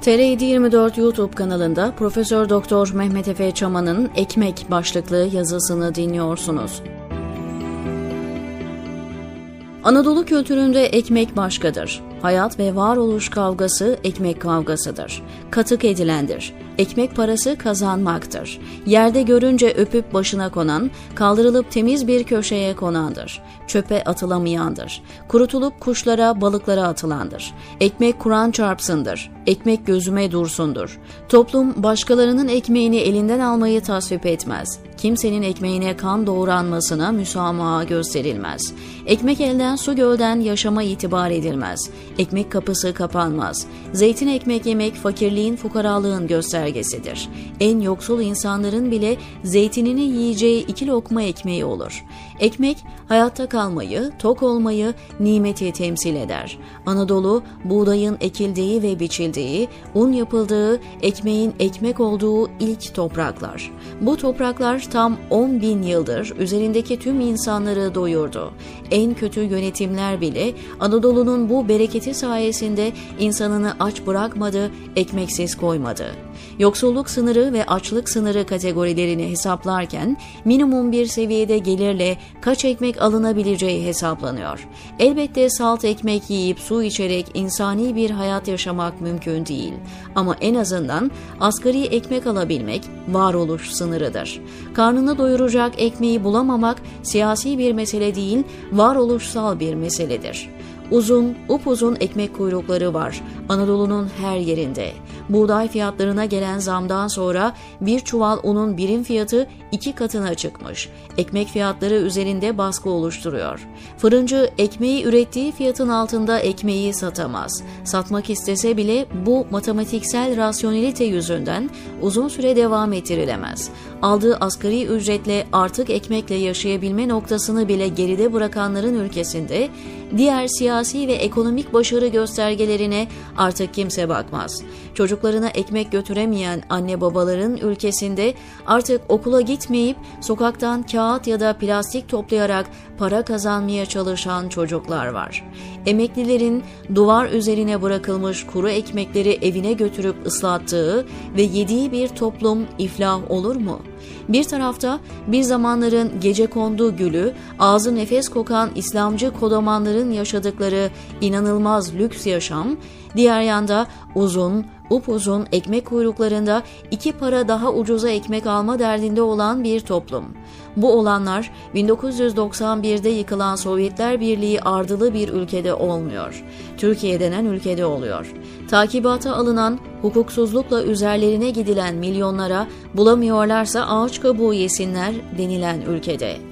TR724 YouTube kanalında Profesör Doktor Mehmet Efe Çaman'ın Ekmek başlıklı yazısını dinliyorsunuz. Anadolu kültüründe ekmek başkadır. Hayat ve varoluş kavgası ekmek kavgasıdır. Katık edilendir. Ekmek parası kazanmaktır. Yerde görünce öpüp başına konan, kaldırılıp temiz bir köşeye konandır. Çöpe atılamayandır. Kurutulup kuşlara, balıklara atılandır. Ekmek Kur'an çarpsındır. Ekmek gözüme dursundur. Toplum başkalarının ekmeğini elinden almayı tasvip etmez. Kimsenin ekmeğine kan doğranmasına müsamaha gösterilmez. Ekmek elden su gölden yaşama itibar edilmez. Ekmek kapısı kapanmaz. Zeytin ekmek yemek fakirliğin fukaralığın göstergesidir. En yoksul insanların bile zeytinini yiyeceği iki lokma ekmeği olur. Ekmek hayatta kalmayı, tok olmayı, nimeti temsil eder. Anadolu buğdayın ekildiği ve biçildiği, un yapıldığı, ekmeğin ekmek olduğu ilk topraklar. Bu topraklar tam 10 bin yıldır üzerindeki tüm insanları doyurdu. En kötü yönetimler bile Anadolu'nun bu bereketi sayesinde insanını aç bırakmadı, ekmeksiz koymadı. Yoksulluk sınırı ve açlık sınırı kategorilerini hesaplarken minimum bir seviyede gelirle kaç ekmek alınabileceği hesaplanıyor. Elbette salt ekmek yiyip su içerek insani bir hayat yaşamak mümkün değil. Ama en azından asgari ekmek alabilmek varoluş sınırıdır. Karnını doyuracak ekmeği bulamamak siyasi bir mesele değil, varoluşsal bir meseledir. Uzun, upuzun ekmek kuyrukları var Anadolu'nun her yerinde. Buğday fiyatlarına gelen zamdan sonra bir çuval unun birim fiyatı iki katına çıkmış. Ekmek fiyatları üzerinde baskı oluşturuyor. Fırıncı ekmeği ürettiği fiyatın altında ekmeği satamaz. Satmak istese bile bu matematiksel rasyonelite yüzünden uzun süre devam ettirilemez. Aldığı asgari ücretle artık ekmekle yaşayabilme noktasını bile geride bırakanların ülkesinde diğer siyasi ve ekonomik başarı göstergelerine artık kimse bakmaz. Çocuklarına ekmek götüremeyen anne babaların ülkesinde artık okula gitmeyip sokaktan kağıt ya da plastik toplayarak para kazanmaya çalışan çocuklar var. Emeklilerin duvar üzerine bırakılmış kuru ekmekleri evine götürüp ıslattığı ve yediği bir toplum iflah olur mu? Bir tarafta bir zamanların gece kondu gülü, ağzı nefes kokan İslamcı kodamanların yaşadıkları inanılmaz lüks yaşam, diğer yanda uzun, upuzun ekmek kuyruklarında iki para daha ucuza ekmek alma derdinde olan bir toplum. Bu olanlar 1991'de yıkılan Sovyetler Birliği ardılı bir ülkede olmuyor. Türkiye denen ülkede oluyor. Takibata alınan, hukuksuzlukla üzerlerine gidilen milyonlara bulamıyorlarsa ağaç kabuğu yesinler denilen ülkede.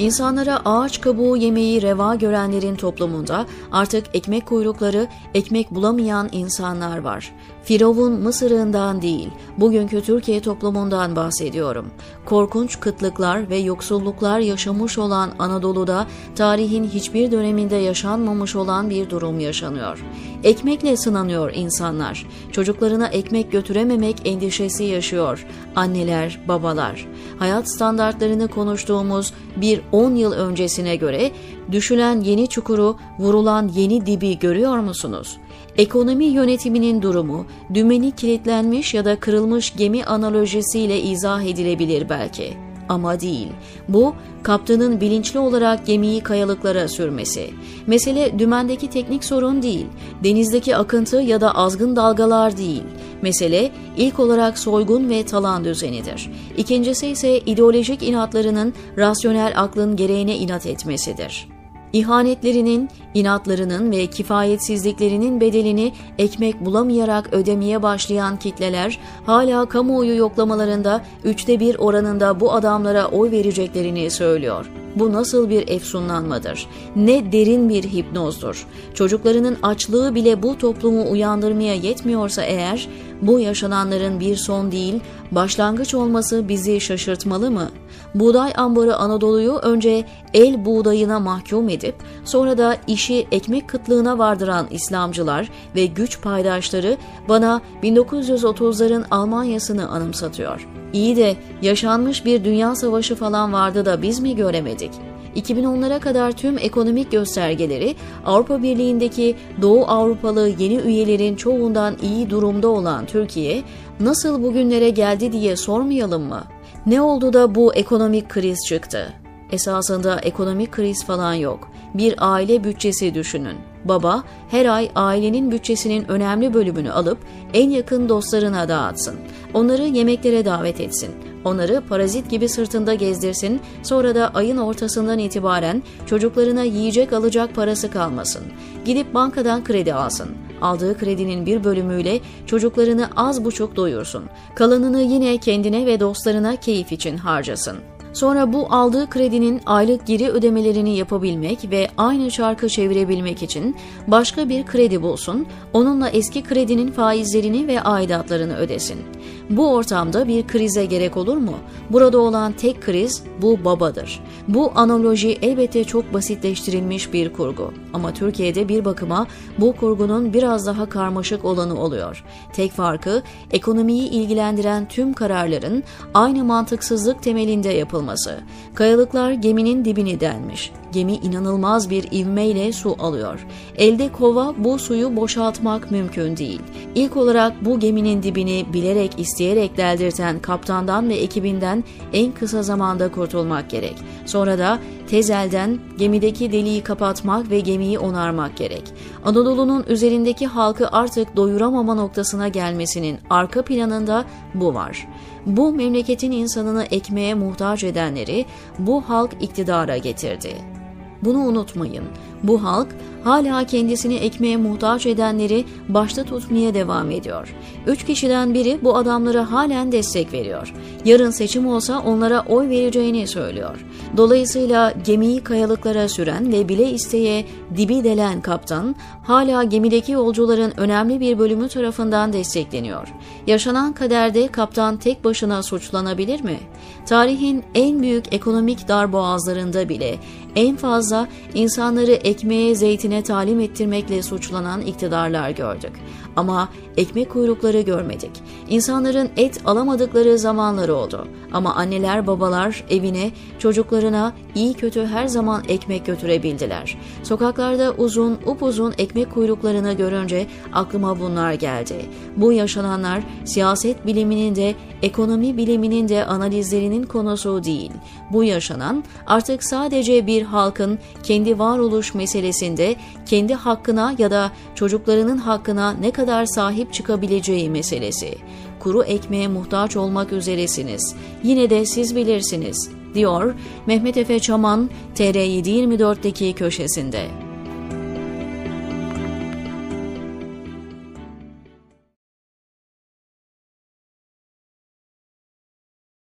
İnsanlara ağaç kabuğu yemeği reva görenlerin toplumunda artık ekmek kuyrukları, ekmek bulamayan insanlar var. Firavun Mısır'ından değil, bugünkü Türkiye toplumundan bahsediyorum. Korkunç kıtlıklar ve yoksulluklar yaşamış olan Anadolu'da tarihin hiçbir döneminde yaşanmamış olan bir durum yaşanıyor. Ekmekle sınanıyor insanlar. Çocuklarına ekmek götürememek endişesi yaşıyor. Anneler, babalar. Hayat standartlarını konuştuğumuz bir 10 yıl öncesine göre düşülen yeni çukuru, vurulan yeni dibi görüyor musunuz? Ekonomi yönetiminin durumu, dümeni kilitlenmiş ya da kırılmış gemi analojisiyle izah edilebilir belki. Ama değil. Bu, kaptanın bilinçli olarak gemiyi kayalıklara sürmesi. Mesele dümendeki teknik sorun değil, denizdeki akıntı ya da azgın dalgalar değil. Mesele ilk olarak soygun ve talan düzenidir. İkincisi ise ideolojik inatlarının rasyonel aklın gereğine inat etmesidir. İhanetlerinin, inatlarının ve kifayetsizliklerinin bedelini ekmek bulamayarak ödemeye başlayan kitleler hala kamuoyu yoklamalarında üçte bir oranında bu adamlara oy vereceklerini söylüyor. Bu nasıl bir efsunlanmadır? Ne derin bir hipnozdur. Çocuklarının açlığı bile bu toplumu uyandırmaya yetmiyorsa eğer, bu yaşananların bir son değil, başlangıç olması bizi şaşırtmalı mı? Buğday ambarı Anadolu'yu önce el buğdayına mahkum edip sonra da işi ekmek kıtlığına vardıran İslamcılar ve güç paydaşları bana 1930'ların Almanya'sını anımsatıyor. İyi de yaşanmış bir dünya savaşı falan vardı da biz mi göremedik? 2010'lara kadar tüm ekonomik göstergeleri Avrupa Birliği'ndeki Doğu Avrupalı yeni üyelerin çoğundan iyi durumda olan Türkiye nasıl bugünlere geldi diye sormayalım mı? Ne oldu da bu ekonomik kriz çıktı? Esasında ekonomik kriz falan yok. Bir aile bütçesi düşünün. Baba her ay ailenin bütçesinin önemli bölümünü alıp en yakın dostlarına dağıtsın. Onları yemeklere davet etsin. Onları parazit gibi sırtında gezdirsin, sonra da ayın ortasından itibaren çocuklarına yiyecek alacak parası kalmasın. Gidip bankadan kredi alsın. Aldığı kredinin bir bölümüyle çocuklarını az buçuk doyursun. Kalanını yine kendine ve dostlarına keyif için harcasın. Sonra bu aldığı kredinin aylık geri ödemelerini yapabilmek ve aynı çarkı çevirebilmek için başka bir kredi bulsun, onunla eski kredinin faizlerini ve aidatlarını ödesin. Bu ortamda bir krize gerek olur mu? Burada olan tek kriz bu babadır. Bu analoji elbette çok basitleştirilmiş bir kurgu. Ama Türkiye'de bir bakıma bu kurgunun biraz daha karmaşık olanı oluyor. Tek farkı ekonomiyi ilgilendiren tüm kararların aynı mantıksızlık temelinde yapılması. Kayalıklar geminin dibini delmiş. Gemi inanılmaz bir ivmeyle su alıyor. Elde kova bu suyu boşaltmak mümkün değil. İlk olarak bu geminin dibini bilerek isteyerek deldirten kaptandan ve ekibinden en kısa zamanda kurtulmak gerek. Sonra da tezelden gemideki deliği kapatmak ve gemiyi onarmak gerek. Anadolu'nun üzerindeki halkı artık doyuramama noktasına gelmesinin arka planında bu var. Bu memleketin insanını ekmeğe muhtaç edenleri bu halk iktidara getirdi. Bunu unutmayın. Bu halk hala kendisini ekmeğe muhtaç edenleri başta tutmaya devam ediyor. Üç kişiden biri bu adamlara halen destek veriyor. Yarın seçim olsa onlara oy vereceğini söylüyor. Dolayısıyla gemiyi kayalıklara süren ve bile isteye dibi delen kaptan hala gemideki yolcuların önemli bir bölümü tarafından destekleniyor. Yaşanan kaderde kaptan tek başına suçlanabilir mi? Tarihin en büyük ekonomik darboğazlarında bile en fazla insanları ekmeğe zeytine talim ettirmekle suçlanan iktidarlar gördük. Ama ekmek kuyrukları görmedik. İnsanların et alamadıkları zamanları oldu. Ama anneler babalar evine, çocuklarına iyi kötü her zaman ekmek götürebildiler. Sokaklarda uzun, upuzun ekmek kuyruklarını görünce aklıma bunlar geldi. Bu yaşananlar siyaset biliminin de ekonomi biliminin de analizlerinin konusu değil. Bu yaşanan artık sadece bir halkın kendi varoluş meselesinde kendi hakkına ya da çocuklarının hakkına ne kadar sahip çıkabileceği meselesi. Kuru ekmeğe muhtaç olmak üzeresiniz. Yine de siz bilirsiniz, diyor Mehmet Efe Çaman TR724'deki köşesinde.